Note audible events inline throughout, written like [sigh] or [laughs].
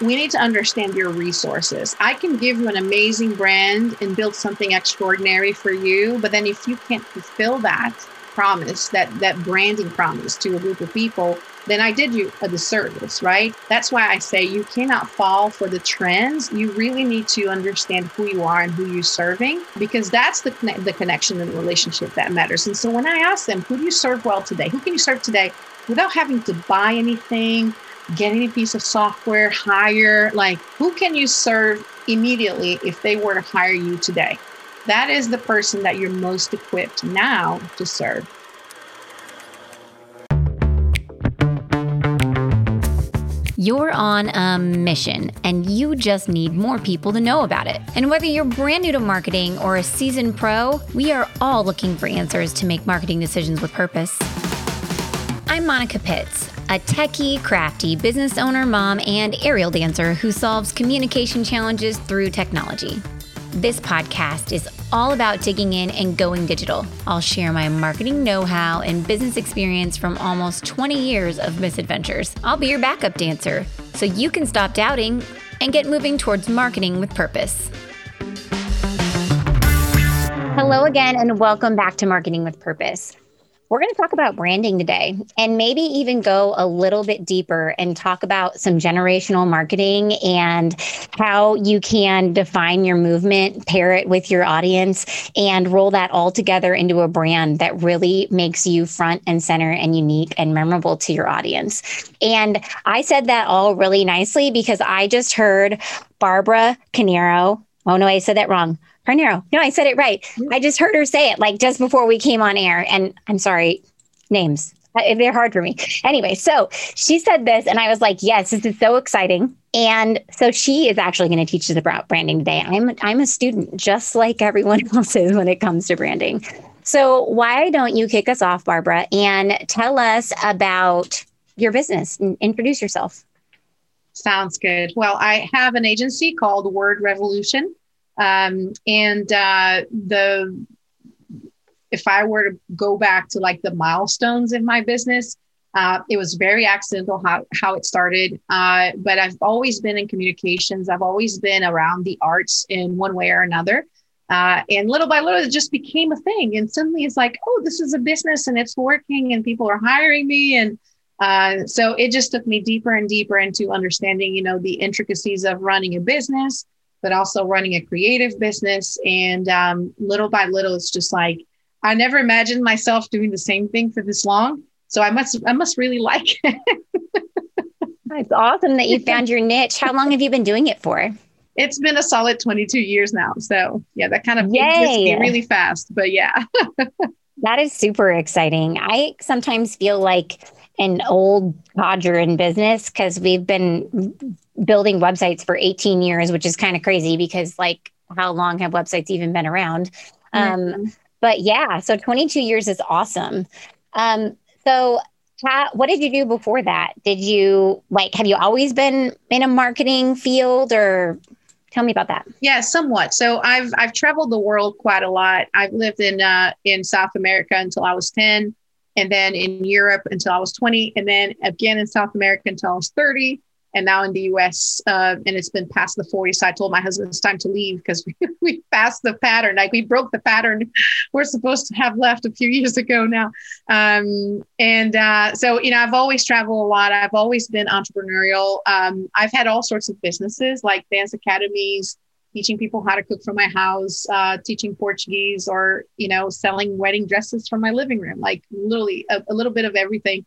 we need to understand your resources. I can give you an amazing brand and build something extraordinary for you, but then if you can't fulfill that promise, that that branding promise to a group of people, then I did you a disservice, right? That's why I say you cannot fall for the trends. You really need to understand who you are and who you're serving because that's the the connection and the relationship that matters. And so when I ask them, who do you serve well today? Who can you serve today without having to buy anything? Get a piece of software, hire, like who can you serve immediately if they were to hire you today? That is the person that you're most equipped now to serve. You're on a mission and you just need more people to know about it. And whether you're brand new to marketing or a seasoned pro, we are all looking for answers to make marketing decisions with purpose. I'm Monica Pitts a techie, crafty business owner, mom, and aerial dancer who solves communication challenges through technology. This podcast is all about digging in and going digital. I'll share my marketing know how and business experience from almost 20 years of misadventures. I'll be your backup dancer so you can stop doubting and get moving towards marketing with purpose. Hello again, and welcome back to Marketing with Purpose. We're going to talk about branding today and maybe even go a little bit deeper and talk about some generational marketing and how you can define your movement, pair it with your audience, and roll that all together into a brand that really makes you front and center and unique and memorable to your audience. And I said that all really nicely because I just heard Barbara Carneiro. Oh no, I said that wrong. Carnero. No, I said it right. I just heard her say it like just before we came on air. And I'm sorry, names. They're hard for me. Anyway, so she said this, and I was like, yes, this is so exciting. And so she is actually going to teach us about branding today. I'm I'm a student just like everyone [laughs] else is when it comes to branding. So why don't you kick us off, Barbara, and tell us about your business and introduce yourself? Sounds good. Well, I have an agency called Word Revolution. Um, and uh, the if I were to go back to like the milestones in my business, uh, it was very accidental how, how it started. Uh, but I've always been in communications. I've always been around the arts in one way or another. Uh, and little by little, it just became a thing. And suddenly it's like, oh, this is a business and it's working and people are hiring me. And uh, so it just took me deeper and deeper into understanding, you know, the intricacies of running a business, but also running a creative business. And um, little by little, it's just like I never imagined myself doing the same thing for this long. So I must I must really [laughs] like it. it's awesome that you found your niche. How long have you been doing it for? It's been a solid 22 years now. So yeah, that kind of me really fast. But yeah. [laughs] that is super exciting. I sometimes feel like an old codger in business because we've been building websites for 18 years, which is kind of crazy because like how long have websites even been around? Mm-hmm. Um, but yeah, so 22 years is awesome. Um, so how, what did you do before that? Did you like, have you always been in a marketing field or tell me about that? Yeah, somewhat. So I've, I've traveled the world quite a lot. I've lived in, uh, in South America until I was 10 and then in Europe until I was 20 and then again in South America until I was 30 and now in the US, uh, and it's been past the 40. So I told my husband it's time to leave because [laughs] we, we passed the pattern. Like we broke the pattern [laughs] we're supposed to have left a few years ago now. Um, and uh, so, you know, I've always traveled a lot. I've always been entrepreneurial. Um, I've had all sorts of businesses like dance academies, teaching people how to cook from my house, uh, teaching Portuguese, or, you know, selling wedding dresses from my living room, like literally a, a little bit of everything.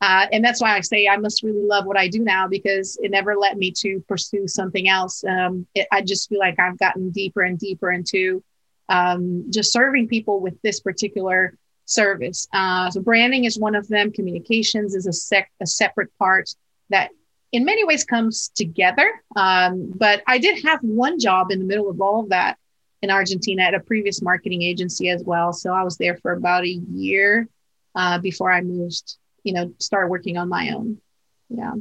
Uh, and that's why I say I must really love what I do now because it never led me to pursue something else. Um, it, I just feel like I've gotten deeper and deeper into um, just serving people with this particular service. Uh, so branding is one of them. Communications is a, sec- a separate part that in many ways comes together. Um, but I did have one job in the middle of all of that in Argentina at a previous marketing agency as well. So I was there for about a year uh, before I moved you know, start working on my own. Yeah.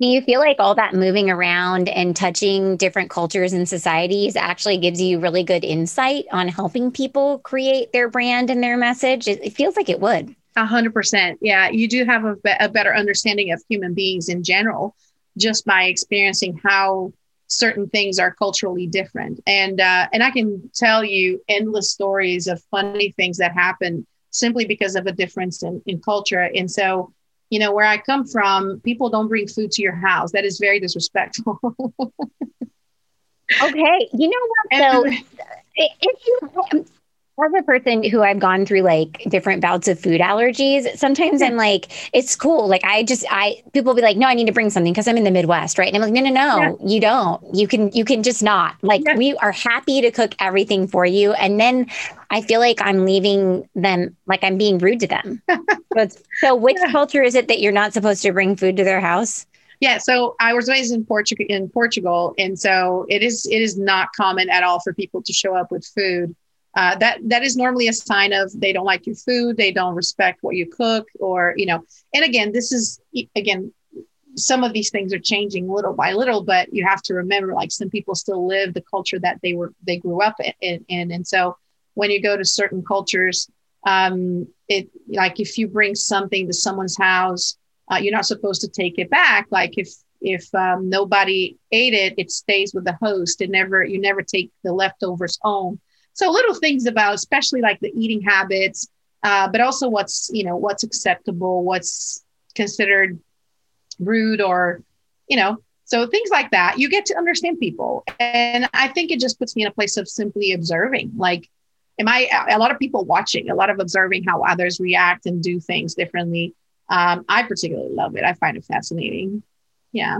Do you feel like all that moving around and touching different cultures and societies actually gives you really good insight on helping people create their brand and their message? It, feels like it would. A hundred percent. Yeah. You do have a, be- a better understanding of human beings in general. Just by experiencing how certain things are culturally different. And uh, and I can tell you endless stories of funny things that happen simply because of a difference in, in culture. And so, you know, where I come from, people don't bring food to your house. That is very disrespectful. [laughs] okay. You know what? So if you as a person who I've gone through like different bouts of food allergies, sometimes I'm like, it's cool. Like I just, I people will be like, no, I need to bring something because I'm in the Midwest, right? And I'm like, no, no, no, yeah. you don't. You can, you can just not. Like yeah. we are happy to cook everything for you, and then I feel like I'm leaving them, like I'm being rude to them. so, so, [laughs] which yeah. culture is it that you're not supposed to bring food to their house? Yeah, so I was raised in Portugal, in Portugal, and so it is it is not common at all for people to show up with food uh, that that is normally a sign of they don't like your food they don't respect what you cook or you know and again this is again some of these things are changing little by little but you have to remember like some people still live the culture that they were they grew up in, in. And so when you go to certain cultures um it like if you bring something to someone's house uh, you're not supposed to take it back. Like if if um, nobody ate it it stays with the host. It never you never take the leftovers home so little things about, especially like the eating habits, uh, but also what's you know what's acceptable, what's considered rude, or you know, so things like that. You get to understand people, and I think it just puts me in a place of simply observing. Like, am I a lot of people watching, a lot of observing how others react and do things differently. Um, I particularly love it. I find it fascinating. Yeah.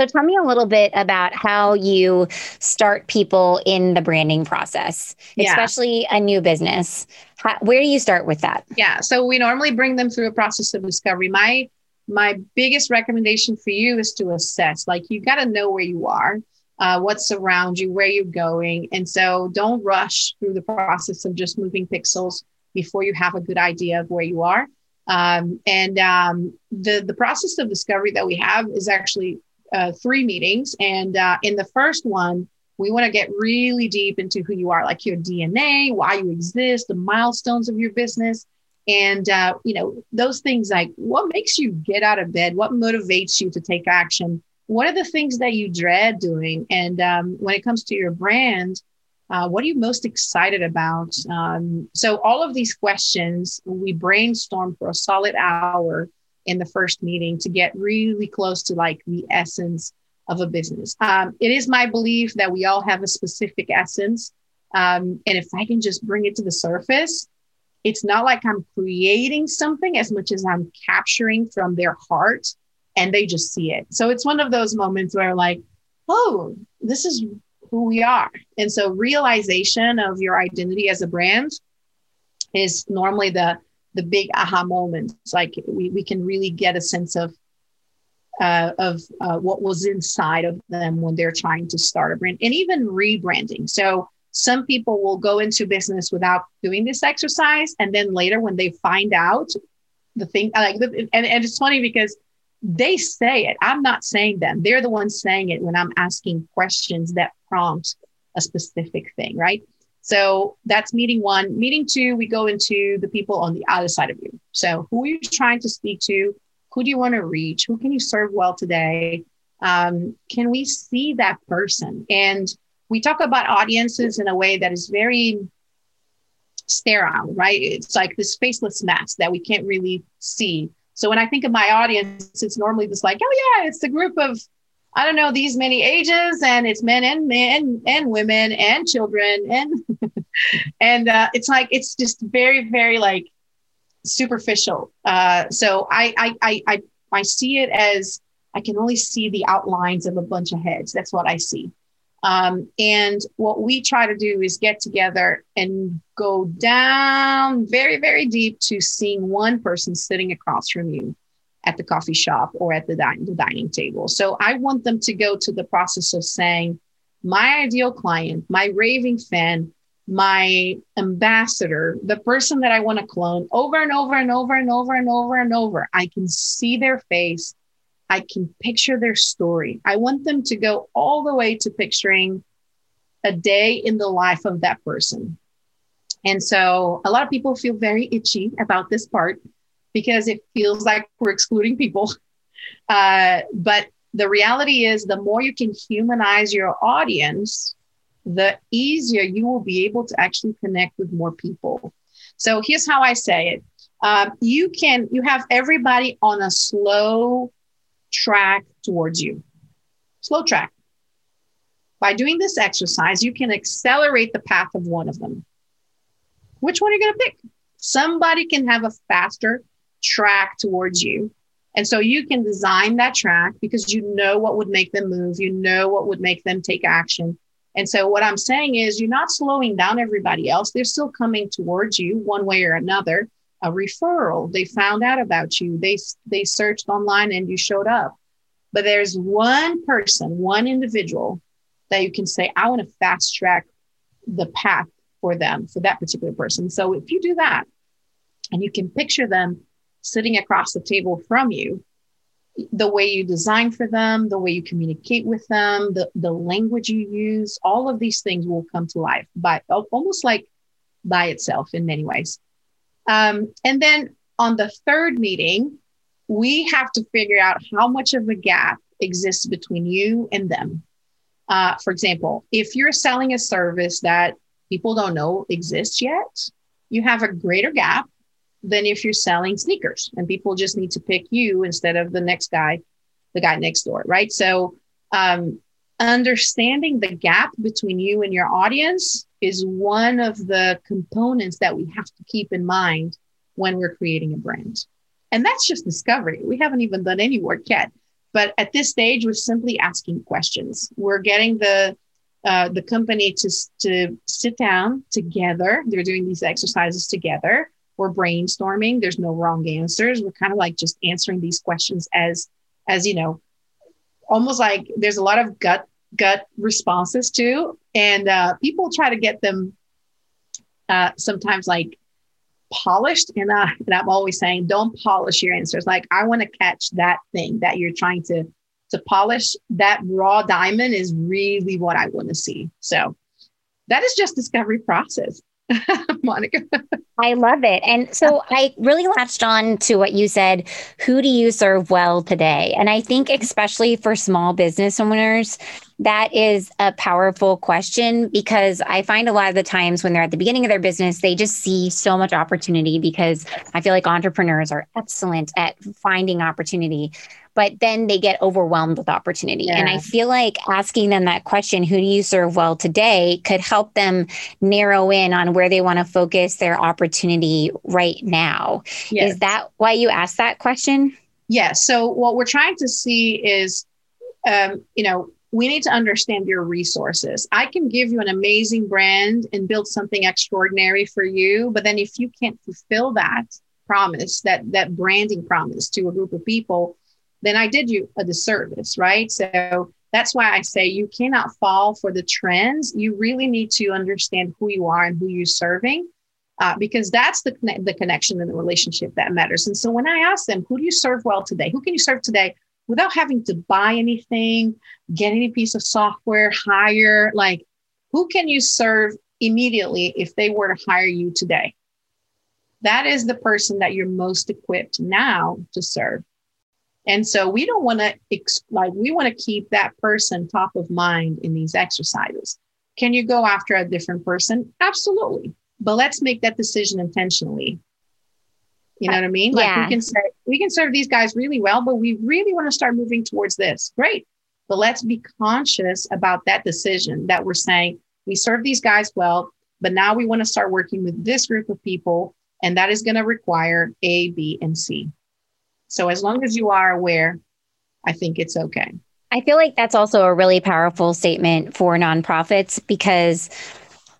So tell me a little bit about how you start people in the branding process, yeah. especially a new business. How, where do you start with that? Yeah. So we normally bring them through a process of discovery. My my biggest recommendation for you is to assess. Like you got to know where you are, uh, what's around you, where you're going, and so don't rush through the process of just moving pixels before you have a good idea of where you are. Um, and um, the the process of discovery that we have is actually uh, three meetings. And uh, in the first one, we want to get really deep into who you are, like your DNA, why you exist, the milestones of your business. And, uh, you know, those things like what makes you get out of bed? What motivates you to take action? What are the things that you dread doing? And um, when it comes to your brand, uh, what are you most excited about? Um, so, all of these questions, we brainstorm for a solid hour in the first meeting to get really close to like the essence of a business. Um, it is my belief that we all have a specific essence. Um, and if I can just bring it to the surface, it's not like I'm creating something as much as I'm capturing from their heart and they just see it. So it's one of those moments where, like, oh, this is who we are. And so realization of your identity as a brand is normally the the big aha moments. Like we, we can really get a sense of uh, of uh, what was inside of them when they're trying to start a brand and even rebranding. So some people will go into business without doing this exercise, and then later when they find out the thing, like, and, and it's funny because they say it. I'm not saying them. They're the ones saying it when I'm asking questions that prompt a specific thing, right? So that's meeting one. Meeting two, we go into the people on the other side of you. So who are you trying to speak to? Who do you want to reach? Who can you serve well today? Um, can we see that person? And we talk about audiences in a way that is very sterile, right? It's like this faceless mask that we can't really see. So when I think of my audience, it's normally just like, oh yeah, it's the group of I don't know these many ages, and it's men and men and women and children, and [laughs] and uh, it's like it's just very very like superficial. Uh, so I, I I I I see it as I can only see the outlines of a bunch of heads. That's what I see. Um, and what we try to do is get together and go down very, very deep to seeing one person sitting across from you at the coffee shop or at the, din- the dining table. So I want them to go to the process of saying, my ideal client, my raving fan, my ambassador, the person that I want to clone over and over and over and over and over and over. I can see their face. I can picture their story. I want them to go all the way to picturing a day in the life of that person. And so a lot of people feel very itchy about this part because it feels like we're excluding people. [laughs] Uh, but the reality is the more you can humanize your audience, the easier you will be able to actually connect with more people. So here's how I say it. Um, you can you have everybody on a slow track towards you slow track by doing this exercise you can accelerate the path of one of them which one are you going to pick somebody can have a faster track towards you and so you can design that track because you know what would make them move you know what would make them take action and so what i'm saying is you're not slowing down everybody else they're still coming towards you one way or another a referral. They found out about you. They they searched online and you showed up. But there's one person, one individual that you can say, I want to fast track the path for them, for that particular person. So if you do that and you can picture them sitting across the table from you, the way you design for them, the way you communicate with them, the, the language you use, all of these things will come to life by almost like by itself in many ways. Um, and then on the third meeting, we have to figure out how much of a gap exists between you and them. Uh, for example, if you're selling a service that people don't know exists yet, you have a greater gap than if you're selling sneakers and people just need to pick you instead of the next guy, the guy next door, right? So, um, understanding the gap between you and your audience is one of the components that we have to keep in mind when we're creating a brand. And that's just discovery. We haven't even done any work yet. But at this stage, we're simply asking questions. We're getting the uh, the company to, to sit down together. They're doing these exercises together. We're brainstorming. There's no wrong answers. We're kind of like just answering these questions as as you know, almost like there's a lot of gut gut responses to, and uh, people try to get them uh, sometimes like polished. And, uh, and I'm always saying, don't polish your answers. Like I want to catch that thing that you're trying to to polish. That raw diamond is really what I want to see. So that is just discovery process. [laughs] Monica. I love it. And so I really latched on to what you said. Who do you serve well today? And I think, especially for small business owners, that is a powerful question because I find a lot of the times when they're at the beginning of their business, they just see so much opportunity because I feel like entrepreneurs are excellent at finding opportunity but then they get overwhelmed with opportunity. Yeah. And I feel like asking them that question, who do you serve well today, could help them narrow in on where they want to focus their opportunity right now. Yes. Is that why you asked that question? Yes. So, what we're trying to see is, um, you know, we need to understand your resources. I can give you an amazing brand and build something extraordinary for you, but then if you can't fulfill that promise, that that branding promise to a group of people, then I did you a disservice, right? So that's why I say you cannot fall for the trends. You really need to understand who you are and who you're serving, uh, because that's the the connection and the relationship that matters. And so when I ask them, who do you serve well today? Who can you serve today without having to buy anything, get any piece of software, hire? Like, who can you serve immediately if they were to hire you today? That is the person that you're most equipped now to serve. And so we don't want to like we want to keep that person top of mind in these exercises. Can you go after a different person? Absolutely. But let's make that decision intentionally. You know what I mean? Like yeah. we can say we can serve these guys really well, but we really want to start moving towards this. Great. But let's be conscious about that decision that we're saying we serve these guys well, but now we want to start working with this group of people, and that is going to require A, B, and C. So as long as you are aware, I think it's okay. I feel like that's also a really powerful statement for nonprofits because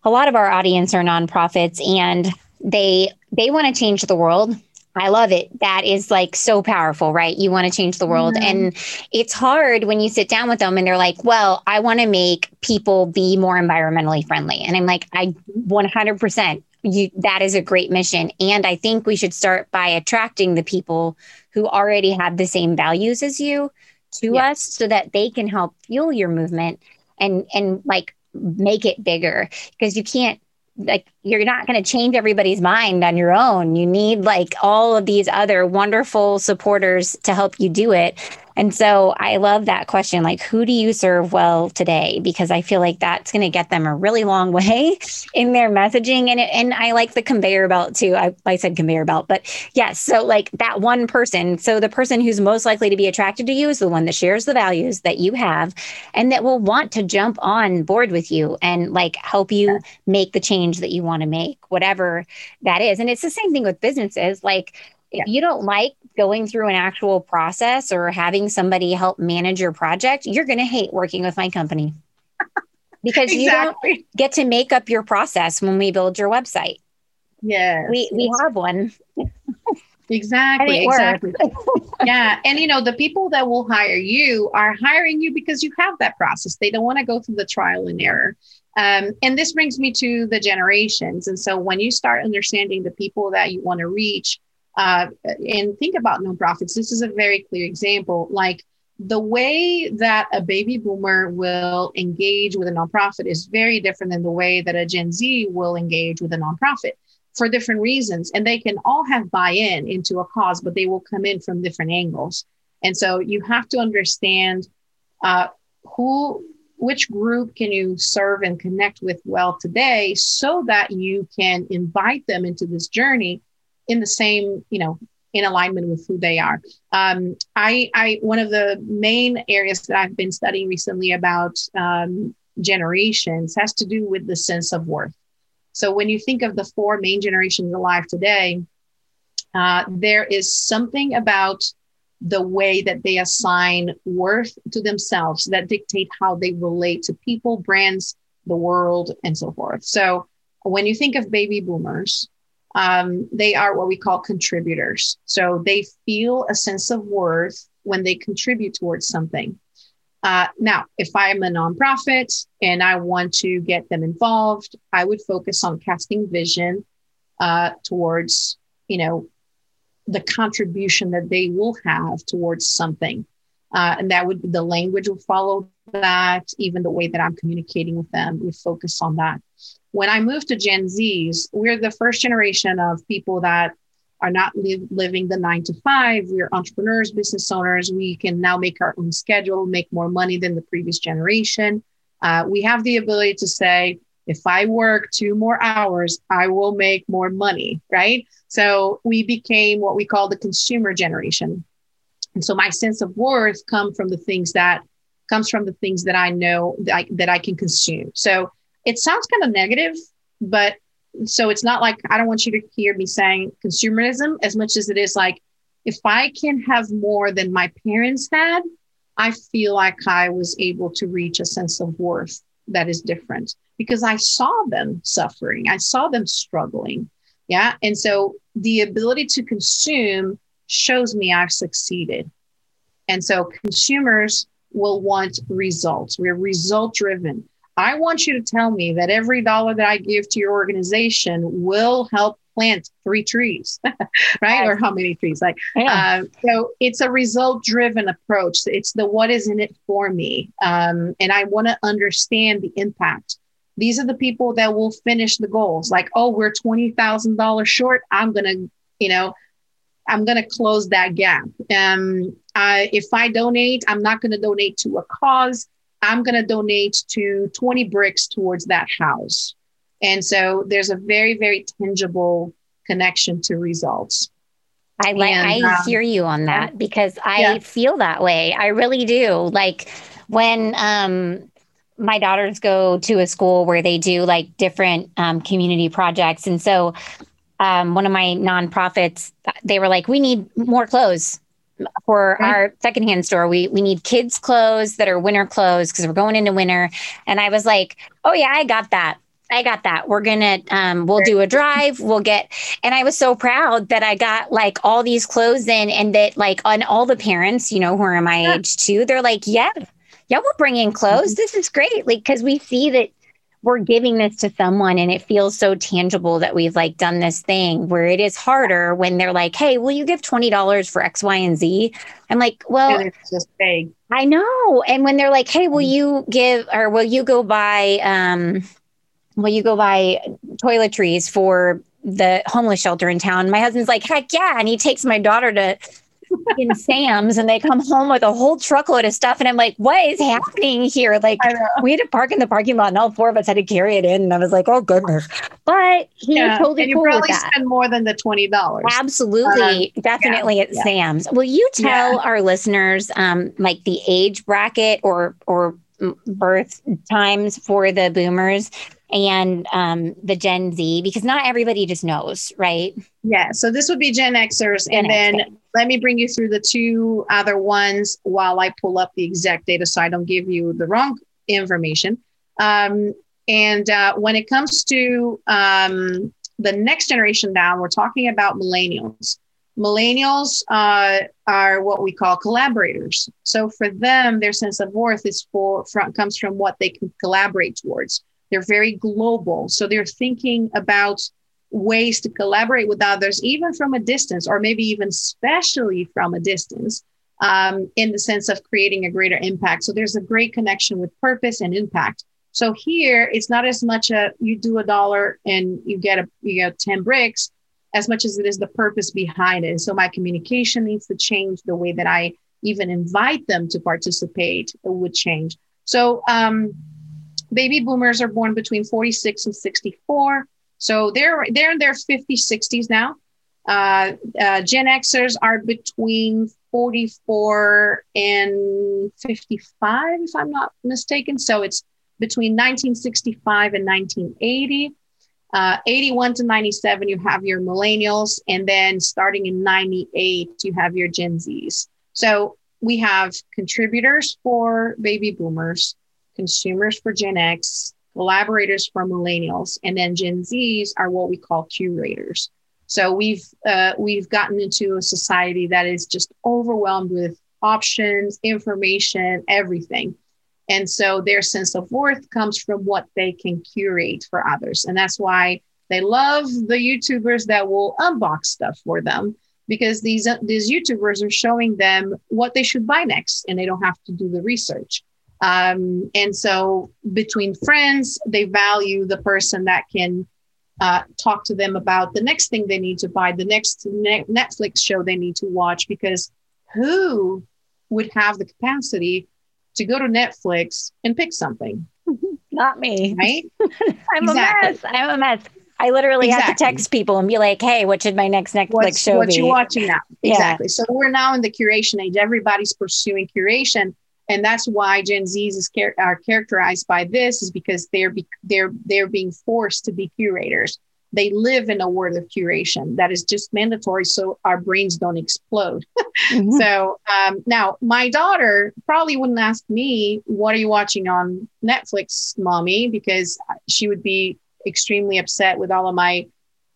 a lot of our audience are nonprofits and they they want to change the world. I love it. That is like so powerful, right? You want to change the world. Mm-hmm. And it's hard when you sit down with them and they're like, well, I want to make people be more environmentally friendly. And I'm like, I 100% you that is a great mission. And i think we should start by attracting the people who already have the same values as you to yes. us so that they can help fuel your movement and and like make it bigger. Because you can't like you're not going to change everybody's mind on your own. You need like all of these other wonderful supporters to help you do it And so I love that question like, who do you serve well today? Because I feel like that's going to get them a really long [laughs] way in their messaging. And, it, and I like the conveyor belt too. I, I said conveyor belt, but yes. So, like that one person. So, the person who's most likely to be attracted to you is the one that shares the values that you have and that will want to jump on board with you and like help you make the change that you want to make, whatever that is. And it's the same thing with businesses. Like, if you don't like going through an actual process or having somebody help manage your project, you're going to hate working with my company [laughs] because exactly. you don't get to make up your process when we build your website. Yeah. We we have one. [laughs] Exactly. Exactly. yeah. And you know, the people that will hire you are hiring you because you have that process. They don't want to go through the trial and error. Um, and this brings me to the generations. And so when you start understanding the people that you want to reach, uh, and think about nonprofits, this is a very clear example. Like the way that a baby boomer will engage with a nonprofit is very different than the way that a Gen Z will engage with a nonprofit for different reasons. And they can all have buy in into a cause, but they will come in from different angles. And so you have to understand uh, who, which group can you serve and connect with well today so that you can invite them into this journey in the same, you know, in alignment with who they are. Um, I, I, one of the main areas that I've been studying recently about um, generations has to do with the sense of worth. So when you think of the four main generations alive today, uh, there is something about the way that they assign worth to themselves that dictate how they relate to people, brands, the world, and so forth. So when you think of baby boomers, um, they are what we call contributors. So they feel a sense of worth when they contribute towards something. Uh, now, if I'm a nonprofit and I want to get them involved, I would focus on casting vision uh, towards, you know, the contribution that they will have towards something. Uh, and that would be the language will follow that, even the way that I'm communicating with them would focus on that. When I moved to Gen Zs, we're the first generation of people that are not li- living the nine to five. We're entrepreneurs, business owners. We can now make our own schedule, make more money than the previous generation. Uh, we have the ability to say, if I work two more hours, I will make more money, right? So we became what we call the consumer generation. And so my sense of worth come from the things that comes from the things that I know that I, that I can consume. So it sounds kind of negative, but so it's not like I don't want you to hear me saying consumerism as much as it is like if I can have more than my parents had, I feel like I was able to reach a sense of worth that is different because I saw them suffering, I saw them struggling. Yeah. And so the ability to consume shows me I've succeeded. And so consumers will want results. We're result driven. I want you to tell me that every dollar that I give to your organization will help plant three trees, [laughs] right? Or how many trees? Like, yeah. uh, so it's a result driven approach. It's the what is in it for me. Um, and I want to understand the impact. These are the people that will finish the goals. Like, oh, we're $20,000 short. I'm going to, you know, I'm going to close that gap. Um, I, if I donate, I'm not going to donate to a cause. I'm going to donate to 20 bricks towards that house. And so there's a very, very tangible connection to results. I like I um, hear you on that because I yeah. feel that way. I really do. Like when um my daughters go to a school where they do like different um, community projects. And so um, one of my nonprofits, they were like, we need more clothes for okay. our secondhand store. We we need kids' clothes that are winter clothes because we're going into winter. And I was like, oh yeah, I got that. I got that. We're gonna um, we'll do a [laughs] drive. We'll get and I was so proud that I got like all these clothes in and that like on all the parents, you know, who are my yeah. age too, they're like, yeah, yeah, we'll bring in clothes. Mm-hmm. This is great. Like because we see that we're giving this to someone and it feels so tangible that we've like done this thing where it is harder when they're like, Hey, will you give $20 for X, Y, and Z? I'm like, well, and it's just vague. I know. And when they're like, Hey, will you give, or will you go buy, um, will you go buy toiletries for the homeless shelter in town? My husband's like, heck yeah. And he takes my daughter to in Sam's and they come home with a whole truckload of stuff. And I'm like, what is happening here? Like, we had to park in the parking lot and all four of us had to carry it in. And I was like, oh, goodness. But he yeah. totally and you cool probably spend more than the $20. Absolutely. Um, Definitely yeah, at yeah. Sam's. Will you tell our listeners, um, like the age bracket or, or, birth times for the boomers and um, the Gen Z because not everybody just knows, right? Yeah. So this would be Gen Xers. Gen and then X. let me bring you through the two other ones while I pull up the exact data so I don't give you the wrong information. Um, and uh, when it comes to um, the next generation now, we're talking about millennials. Millennials uh, are what we call collaborators. So for them, their sense of worth is for from, comes from what they can collaborate towards. They're very global. So they're thinking about ways to collaborate with others, even from a distance, or maybe even especially from a distance, um, in the sense of creating a greater impact. So there's a great connection with purpose and impact. So here, it's not as much a you do a dollar and you get a you get ten bricks, as much as it is the purpose behind it. So my communication needs to change. The way that I even invite them to participate it would change. So um, baby boomers are born between 46 and 64. So they're they're in their 50s, 60s now. Uh, uh, Gen Xers are between 44 and 55, if I'm not mistaken. So it's between 1965 and 1980. Uh, 81 to 97, you have your millennials. And then starting in 98, you have your Gen Zs. So we have contributors for baby boomers, consumers for Gen X, collaborators for millennials, and then Gen Zs are what we call curators. So we've uh, we've gotten into a society that is just overwhelmed with options, information, everything. And so their sense of worth comes from what they can curate for others. And that's why they love the YouTubers that will unbox stuff for them because these, these YouTubers are showing them what they should buy next and they don't have to do the research. Um, and so between friends, they value the person that can uh, talk to them about the next thing they need to buy, the next ne- Netflix show they need to watch, because who would have the capacity to go to Netflix and pick something? [laughs] Not me. Right? [laughs] I'm exactly. a mess. I'm a mess. I literally exactly. have to text people and be like, "Hey, what should my next Netflix What's, show what be?" What you watching now? Yeah. Exactly. So we're now in the curation age. Everybody's pursuing curation, and that's why Gen Zs is char- are characterized by this is because they're be- they're they're being forced to be curators. They live in a world of curation that is just mandatory, so our brains don't explode. [laughs] mm-hmm. So um, now, my daughter probably wouldn't ask me, "What are you watching on Netflix, mommy?" Because she would be extremely upset with all of my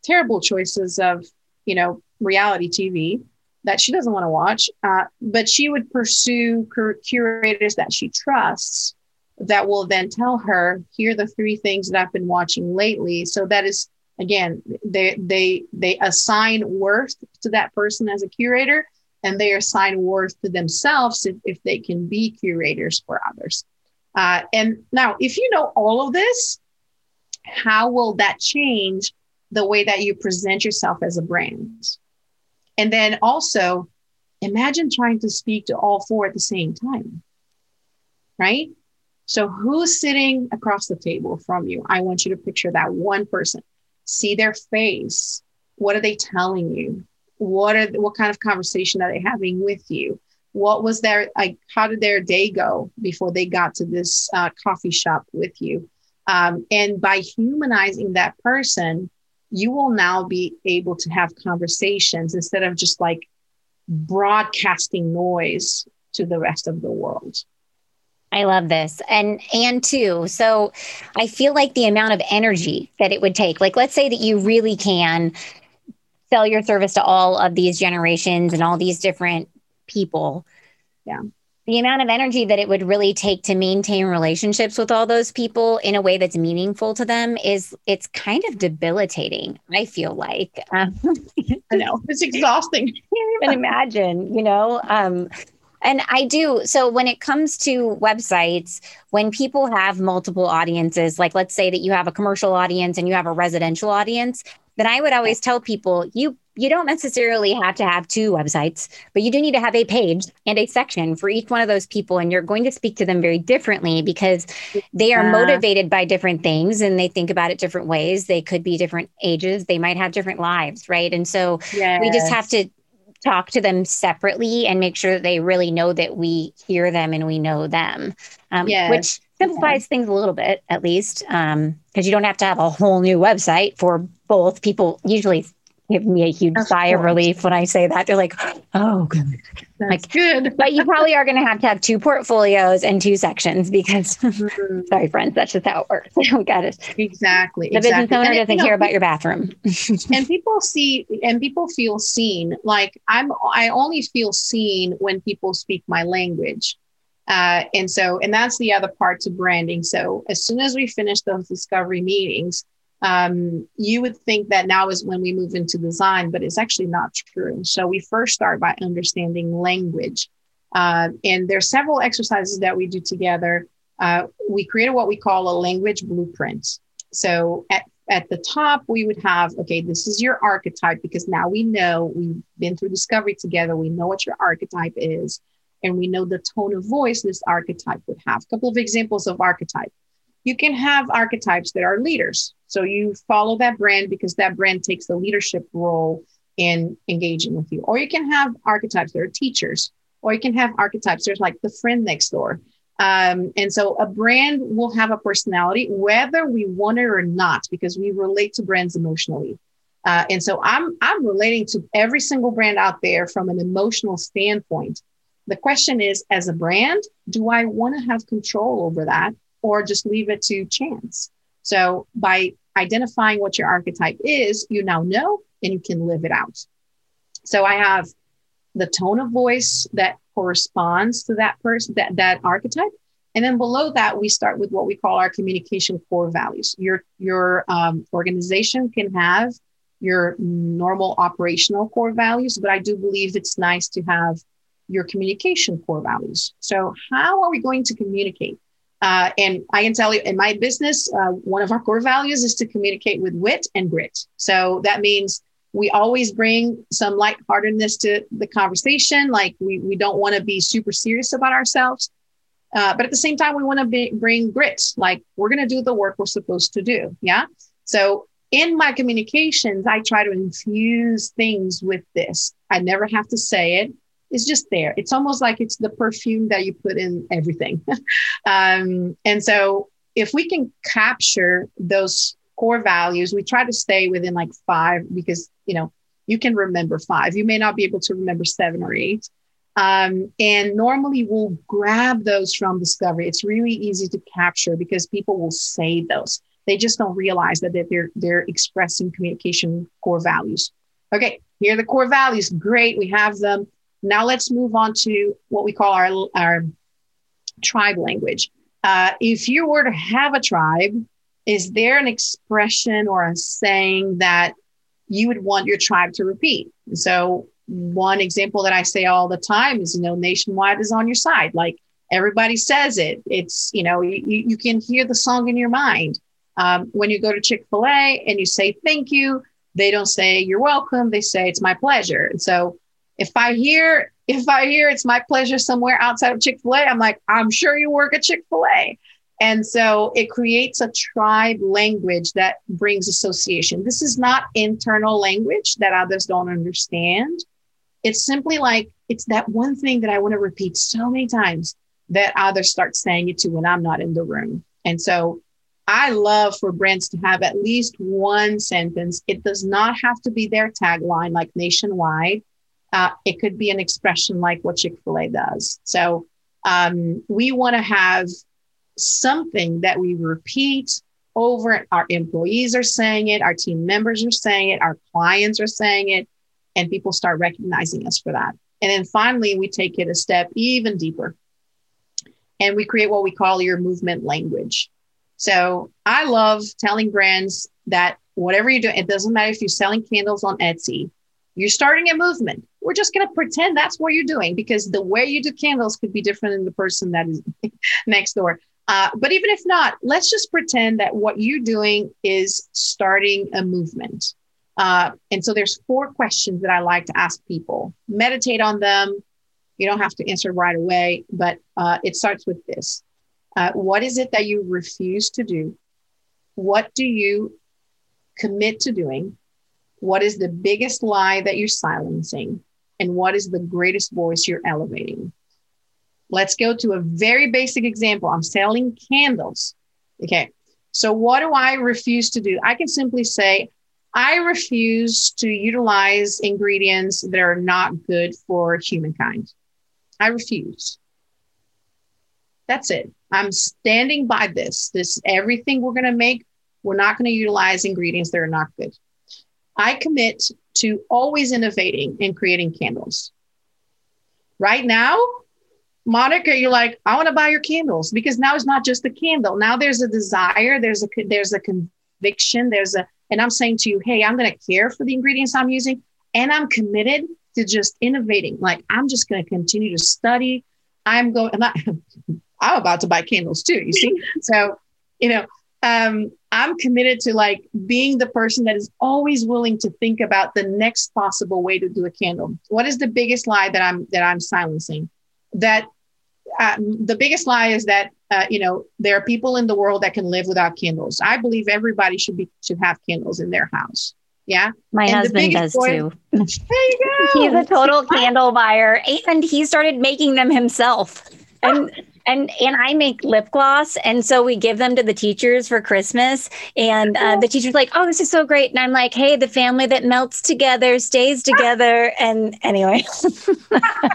terrible choices of, you know, reality TV that she doesn't want to watch, uh, but she would pursue cur- curators that she trusts that will then tell her, here are the three things that I've been watching lately. So that is again, they they they assign worth to that person as a curator, and they assign worth to themselves if, if they can be curators for others. Uh, and now, if you know all of this, how will that change the way that you present yourself as a brand? And then also, imagine trying to speak to all four at the same time, right? So, who's sitting across the table from you? I want you to picture that one person. See their face. What are they telling you? What are what kind of conversation are they having with you? What was their like? How did their day go before they got to this uh, coffee shop with you? Um, and by humanizing that person, you will now be able to have conversations instead of just like broadcasting noise to the rest of the world. I love this. And and too, so I feel like the amount of energy that it would take. Like let's say that you really can sell your service to all of these generations and all these different people. Yeah the amount of energy that it would really take to maintain relationships with all those people in a way that's meaningful to them is it's kind of debilitating i feel like. [laughs] Um, i know. It's exhausting. [laughs] Can't even imagine you know? Um, and I do. So when it comes to websites, when people have multiple audiences, like let's say that you have a commercial audience and you have a residential audience, then I would always tell people you you don't necessarily have to have two websites, but you do need to have a page and a section for each one of those people. And you're going to speak to them very differently because they are motivated by different things and they think about it different ways. They could be different ages, they might have different lives, right? And so yes. we just have to talk to them separately and make sure that they really know that we hear them and we know them, um, yes. which simplifies things a little bit, at least, because um, you don't have to have a whole new website for both. People usually give me a huge of sigh course. of relief when I say that. They're like, oh, good. That's like, good. but you probably are going to have to have two portfolios and two sections because, [laughs] mm-hmm. [laughs] sorry, friends, that's just how it works. [laughs] we got it. Exactly. The exactly. business owner doesn't know, care about your bathroom. and people see, and people feel seen. Like I'm, I only feel seen when people speak my language. Uh, and so, and that's the other part to branding. So as soon as we finish those discovery meetings, um, you would think that now is when we move into design, but it's actually not true. So we first start by understanding language. Uh, and there's several exercises that we do together. Uh, we created what we call a language blueprint. So at, at the top, we would have, okay, this is your archetype because now we know we've been through discovery together. We know what your archetype is and we know the tone of voice this archetype would have. A couple of examples of archetype. You can have archetypes that are leaders. So you follow that brand because that brand takes the leadership role in engaging with you. Or you can have archetypes that are teachers, or you can have archetypes there's like the friend next door. Um, and so a brand will have a personality, whether we want it or not, because we relate to brands emotionally. Uh, and so I'm I'm relating to every single brand out there from an emotional standpoint. The question is, as a brand, do I want to have control over that or just leave it to chance? So by identifying what your archetype is, you now know and you can live it out. So I have the tone of voice that corresponds to that person, that, that archetype. And then below that, we start with what we call our communication core values. Your, your um, organization can have your normal operational core values, but I do believe it's nice to have your communication core values. So, how are we going to communicate? Uh, and I can tell you in my business, uh, one of our core values is to communicate with wit and grit. So that means we always bring some lightheartedness to the conversation. Like we, we don't want to be super serious about ourselves. Uh, but at the same time, we want to bring grit. Like we're going to do the work we're supposed to do. Yeah. So in my communications, I try to infuse things with this. I never have to say it it's just there. It's almost like it's the perfume that you put in everything. [laughs] um, and so if we can capture those core values, we try to stay within like five because, you know, you can remember five. You may not be able to remember seven or eight. Um, and normally we'll grab those from Discovery. It's really easy to capture because people will say those. They just don't realize that they're they're expressing communication core values. Okay, here are the core values. Great, we have them. Now let's move on to what we call our, our tribe language. Uh, if you were to have a tribe, is there an expression or a saying that you would want your tribe to repeat? So, one example that I say all the time is, you know, nationwide is on your side. Like everybody says it. It's, you know, you, you can hear the song in your mind. Um, when you go to Chick fil A and you say thank you, they don't say you're welcome. They say it's my pleasure. And so if I hear if I hear it's my pleasure somewhere outside of Chick Fil A, I'm like, I'm sure you work at Chick Fil A. And so it creates a tribe language that brings association. This is not internal language that others don't understand. It's simply like it's that one thing that I want to repeat so many times that others start saying it to when I'm not in the room. And so I love for brands to have at least one sentence. It does not have to be their tagline like nationwide uh, it could be an expression like what Chick fil A does. So um, we want to have something that we repeat over. Our employees are saying it, our team members are saying it, our clients are saying it, and people start recognizing us for that. And then finally, we take it a step even deeper and we create what we call your movement language. So I love telling brands that whatever you do, it doesn't matter if you're selling candles on Etsy, you're starting a movement. We're just going to pretend that's what you're doing because the way you do candles could be different than the person that is [laughs] next door. Uh, but even if not, let's just pretend that what you're doing is starting a movement. Uh, and so there's four questions that I like to ask people. Meditate on them. You don't have to answer right away, but uh, it starts with this. Uh, what is it that you refuse to do? What do you commit to doing? What is the biggest lie that you're silencing? And what is the greatest voice you're elevating? Let's go to a very basic example. I'm selling candles. Okay. So, what do I refuse to do? I can simply say, I refuse to utilize ingredients that are not good for humankind. I refuse. That's it. I'm standing by this. This everything we're going to make, we're not going to utilize ingredients that are not good. I commit to always innovating and creating candles. Right now, Monica, you're like, I want to buy your candles because now it's not just a candle. Now there's a desire, there's a there's a conviction, there's a, and I'm saying to you, hey, I'm going to care for the ingredients I'm using, and I'm committed to just innovating. Like I'm just going to continue to study. I'm going. [laughs] I'm, I'm about to buy candles too. You see, so you know, um, I'm committed to like being the person that is always willing to think about the next possible way to do a candle. What is the biggest lie that I'm that I'm silencing? That uh, the biggest lie is that uh, you know there are people in the world that can live without candles. I believe everybody should be should have candles in their house. Yeah, my and husband does too. [laughs] There you go. He's a total [laughs] candle buyer, and he started making them himself. And and and I make lip gloss, and so we give them to the teachers for Christmas. And uh, the teacher's like, "Oh, this is so great!" And I'm like, "Hey, the family that melts together stays together." And anyway. [laughs]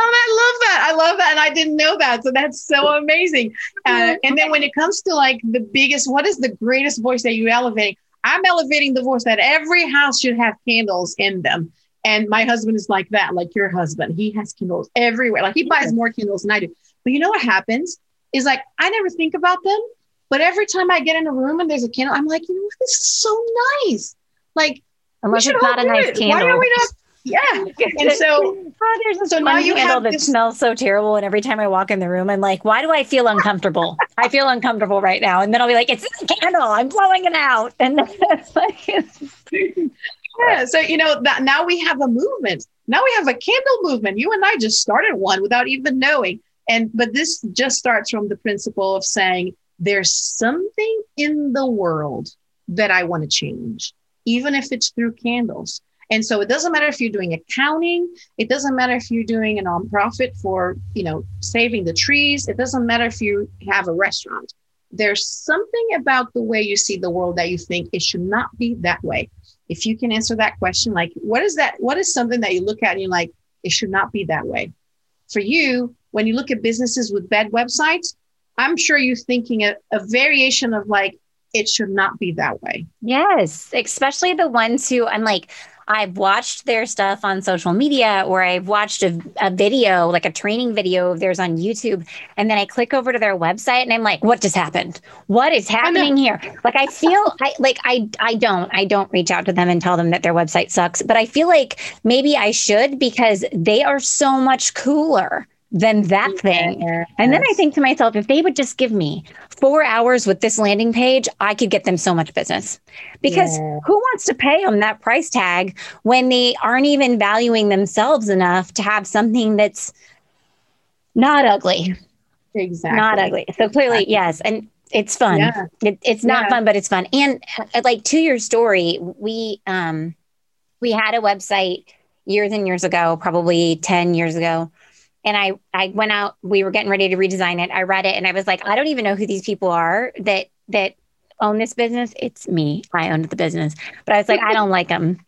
Oh, I love that. I love that. And I didn't know that. So that's so amazing. Uh, and then when it comes to like the biggest, what is the greatest voice that you elevate? I'm elevating the voice that every house should have candles in them. And my husband is like that, like your husband. He has candles everywhere. Like he buys more candles than I do. But you know what happens is like I never think about them. But every time I get in a room and there's a candle, I'm like, you know what? This is so nice. Like, unless it's not a nice it. candle. Why are we not yeah. [laughs] And so, oh, there's this so now you candle that this... smells so terrible. And every time I walk in the room, I'm like, why do I feel uncomfortable? I feel uncomfortable right now. And then I'll be like, it's a candle. I'm blowing it out. [laughs] And like, [laughs] yeah. So, you know, that now we have a movement. Now we have a candle movement. You and I just started one without even knowing. And, but this just starts from the principle of saying, there's something in the world that I want to change, even if it's through candles. And so it doesn't matter if you're doing accounting, it doesn't matter if you're doing a nonprofit for, you know, saving the trees, it doesn't matter if you have a restaurant. There's something about the way you see the world that you think it should not be that way. If you can answer that question, like what is that? What is something that you look at and you're like, it should not be that way? For you, when you look at businesses with bad websites, I'm sure you're thinking a, a variation of like, it should not be that way. Yes, especially the ones who I'm like, I've watched their stuff on social media or I've watched a, a video, like a training video of theirs on YouTube. And then I click over to their website and I'm like, what just happened? What is happening here? Like, I feel I, like I, I don't, I don't reach out to them and tell them that their website sucks, but I feel like maybe I should because they are so much cooler than that thing. Yes. And then I think to myself, if they would just give me four hours with this landing page, I could get them so much business. Because yeah. who wants to pay them that price tag when they aren't even valuing themselves enough to have something that's not ugly? Exactly. Not ugly. So clearly, exactly. yes. And it's fun. Yeah. It, it's not yeah. fun, but it's fun. And uh, like to your story, we um we had a website years and years ago, probably 10 years ago and I I went out. We were getting ready to redesign it. I read it, and I was like, I don't even know who these people are that that own this business. It's me. I owned the business, but I was like, I don't like them.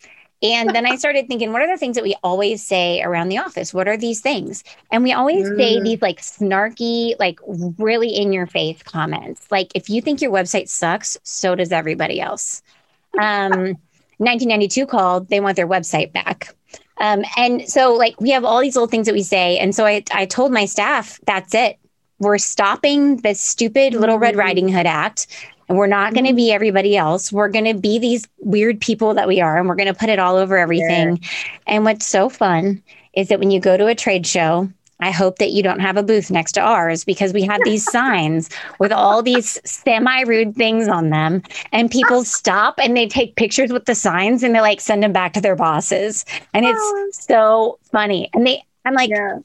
And then I [laughs] started thinking, what are the things that we always say around the office? What are these things? And we always mm. say these like snarky, like really in your face comments. Like, if you think your website sucks, so does everybody else. [laughs] Um, 1992 called, they want their website back. Um, and so, like, we have all these little things that we say. And so I, I told my staff, that's it. We're stopping this stupid little Red mm-hmm. Riding Hood Act. And we're not going to be everybody else. We're going to be these weird people that we are, and we're going to put it all over everything. Yeah. And what's so fun is that when you go to a trade show I hope that you don't have a booth next to ours because we have these signs with all these semi rude things on them. And people [laughs] stop and they take pictures with the signs and they like send them back to their bosses. And it's oh. so funny. And they, I'm like, yeah.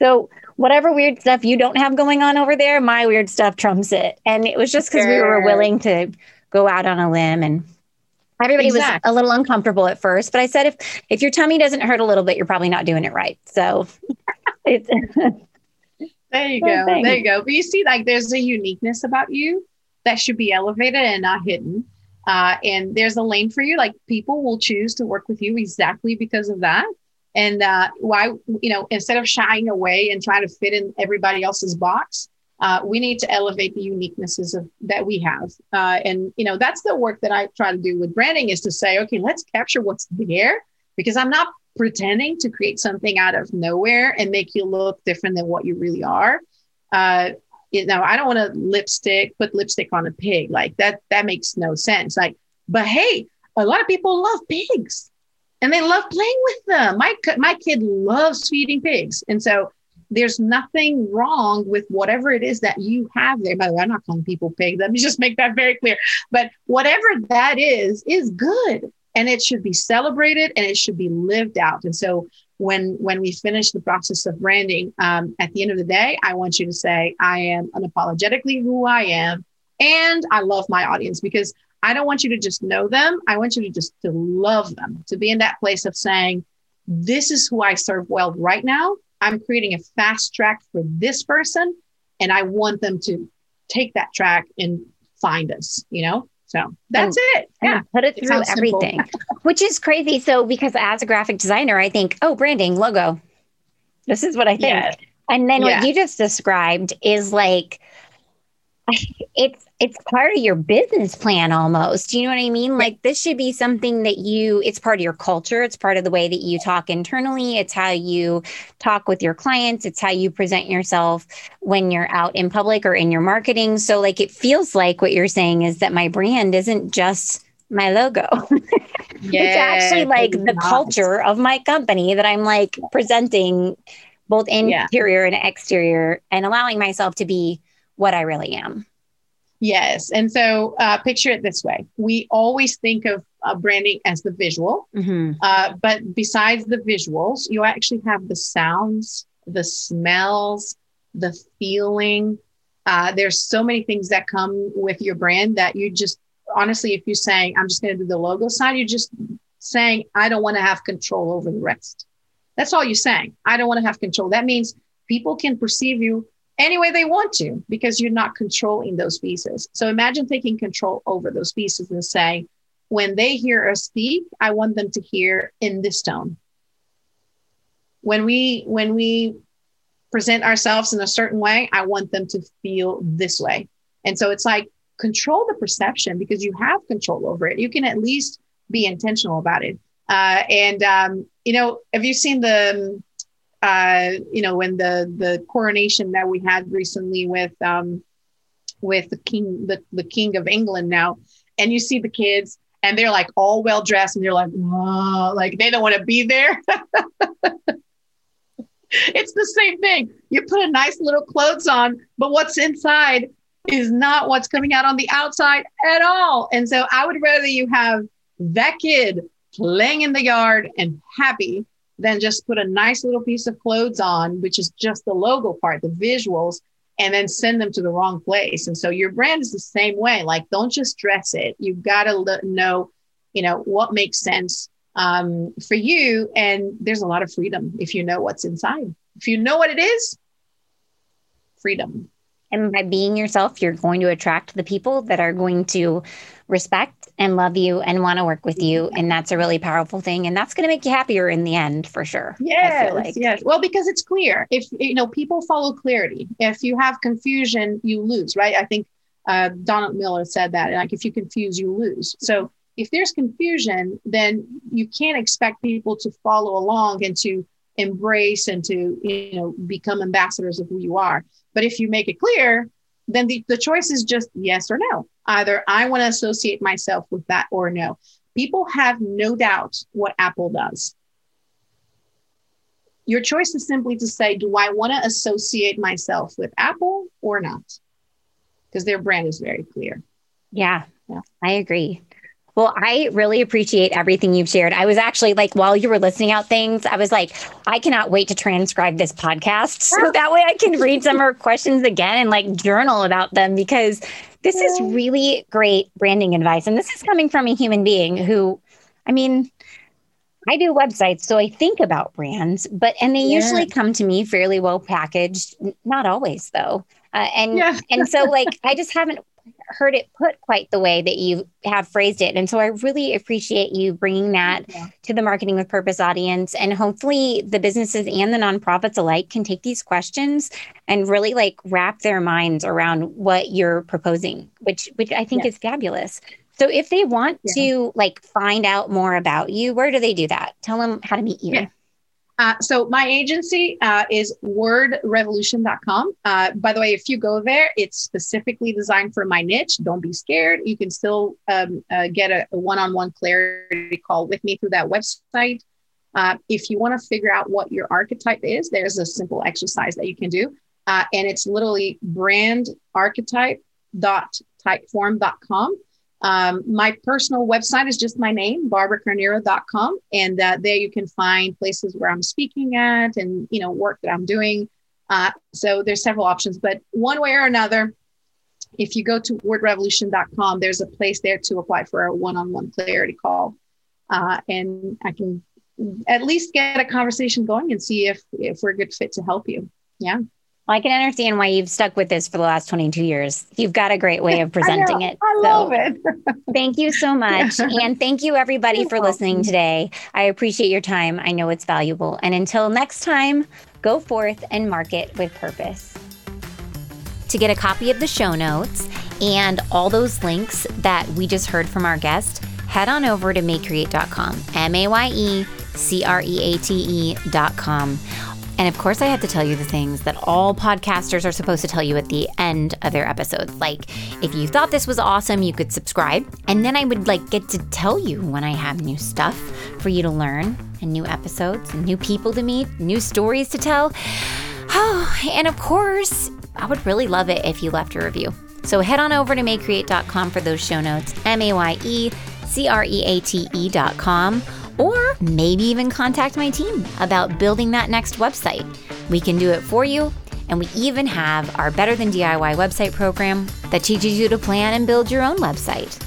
so whatever weird stuff you don't have going on over there, my weird stuff trumps it. And it was just because sure. we were willing to go out on a limb and Everybody exactly. was a little uncomfortable at first, but I said if if your tummy doesn't hurt a little bit, you're probably not doing it right. So [laughs] it's there you [laughs] go. There you go. But you see, like there's a uniqueness about you that should be elevated and not hidden. Uh, and there's a lane for you. Like people will choose to work with you exactly because of that. And uh, why, you know, instead of shying away and trying to fit in everybody else's box, uh, we need to elevate the uniquenesses of that we have uh, and you know that's the work that i try to do with branding is to say okay let's capture what's there because i'm not pretending to create something out of nowhere and make you look different than what you really are uh, you know i don't want to lipstick put lipstick on a pig like that that makes no sense like but hey a lot of people love pigs and they love playing with them my my kid loves feeding pigs and so there's nothing wrong with whatever it is that you have there. By the way, I'm not calling people pig. Let me just make that very clear. But whatever that is, is good. And it should be celebrated and it should be lived out. And so when when we finish the process of branding, um, at the end of the day, I want you to say, I am unapologetically who I am. And I love my audience because I don't want you to just know them. I want you to just to love them, to be in that place of saying, this is who I serve well right now. I'm creating a fast track for this person, and I want them to take that track and find us, you know? So that's oh, and, it. Yeah. Put it through it everything, [laughs] which is crazy. So, because as a graphic designer, I think, oh, branding, logo. This is what I think. Yeah. And then yeah. what you just described is like, it's it's part of your business plan almost. Do You know what I mean? Like this should be something that you it's part of your culture, it's part of the way that you talk internally, it's how you talk with your clients, it's how you present yourself when you're out in public or in your marketing. So like it feels like what you're saying is that my brand isn't just my logo. [laughs] It's actually like the not. culture of my company that I'm like presenting both interior yeah. and exterior and allowing myself to be what I really am. Yes. And so uh, picture it this way we always think of uh, branding as the visual, mm-hmm. uh, but besides the visuals, you actually have the sounds, the smells, the feeling. Uh, there's so many things that come with your brand that you just honestly, if you're saying, I'm just going to do the logo side, you're just saying, I don't want to have control over the rest. That's all you're saying. I don't want to have control. That means people can perceive you any way they want to because you're not controlling those pieces. So imagine taking control over those pieces and say, when they hear us speak, I want them to hear in this tone. When we when we present ourselves in a certain way, I want them to feel this way. And so it's like control the perception because you have control over it. You can at least be intentional about it. Uh, and um, you know, have you seen the uh, you know, when the the coronation that we had recently with um, with the king, the, the king of England now, and you see the kids and they're like all well dressed and they're like, oh, like they don't want to be there. [laughs] it's the same thing. You put a nice little clothes on, but what's inside is not what's coming out on the outside at all. And so I would rather you have that kid playing in the yard and happy then just put a nice little piece of clothes on, which is just the logo part, the visuals, and then send them to the wrong place. And so your brand is the same way. Like, don't just dress it. You've got to know, you know, what makes sense um, for you. And there's a lot of freedom if you know what's inside. If you know what it is, freedom. And by being yourself, you're going to attract the people that are going to respect and love you and want to work with you. And that's a really powerful thing. And that's going to make you happier in the end for sure. Yes. Like. Yes. Well, because it's clear. If, you know, people follow clarity. If you have confusion, you lose, right? I think uh, Donald Miller said that. Like, if you confuse, you lose. So if there's confusion, then you can't expect people to follow along and to embrace and to, you know, become ambassadors of who you are. But if you make it clear, then the, the choice is just yes or no. Either I want to associate myself with that or no. People have no doubt what Apple does. your choice is simply to say, do I want to associate myself with Apple or not? Because their brand is very clear. Yeah, yeah, I agree. Well, I really appreciate everything you've shared. I was actually like, while you were listening out things, I was like, I cannot wait to transcribe this podcast so that way I can read some of our [laughs] questions again and like journal about them because this is really great branding advice. And this is coming from a human being who, I mean, I do websites, so I think about brands, but and they yeah. usually come to me fairly well packaged. Not always, though. Uh, and yeah. and so [laughs] like I just haven't heard it put quite the way that you have phrased it. And so I really appreciate you bringing that yeah. to the marketing with purpose audience. And hopefully the businesses and the nonprofits alike can take these questions and really like wrap their minds around what you're proposing, which which I think yes. is fabulous. So if they want yeah. to like find out more about you, where do they do that? Tell them how to meet you. Yeah. Uh, so my agency uh, is wordrevolution.com. Uh, by the way, if you go there, it's specifically designed for my niche. Don't be scared. You can still um, uh, get a, one-on-one clarity call with me through that website. Uh, if you want to figure out what your archetype is, there's a simple exercise that you can do. And it's literally brandarchetype.typeform.com. Um, my personal website is just my name, barbaracarneiro.com. And uh, there you can find places where I'm speaking at and, you know, work that I'm doing. Uh, so there's several options, but one way or another, if you go to wordrevolution.com, there's a place there to apply for a one-on-one clarity call. Uh, and I can at least get a conversation going and see if, if we're a good fit to help you. Yeah. Well, I can understand why you've stuck with this for the last 22 years. You've got a great way of [laughs] presenting I it. I so love it. [laughs] thank you so much. And thank you, everybody, You're for welcome. listening today. I appreciate your time. I know it's valuable. And until next time, go forth and market with purpose. To get a copy of the show notes and all those links that we just heard from our guest, head on over to mayecreate.com, M A Y E C R E A T E.com. And of course, I have to tell you the things that all podcasters are supposed to tell you at the end of their episodes. Like, if you thought this was awesome, you could subscribe. And then I would like get to tell you when I have new stuff for you to learn and new episodes and new people to meet, new stories to tell. Oh, [sighs] and of course, I would really love it if you left a review. So head on over to mayecreate.com for those show notes, M A Y E C R E A T E.com or maybe even contact my team about building that next website. We can do it for you, and we even have our Better Than DIY website program that teaches you to plan and build your own website.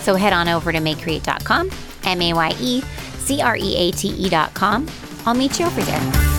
So head on over to mayecreate.com, M A Y E C R E A T E.com. I'll meet you over there.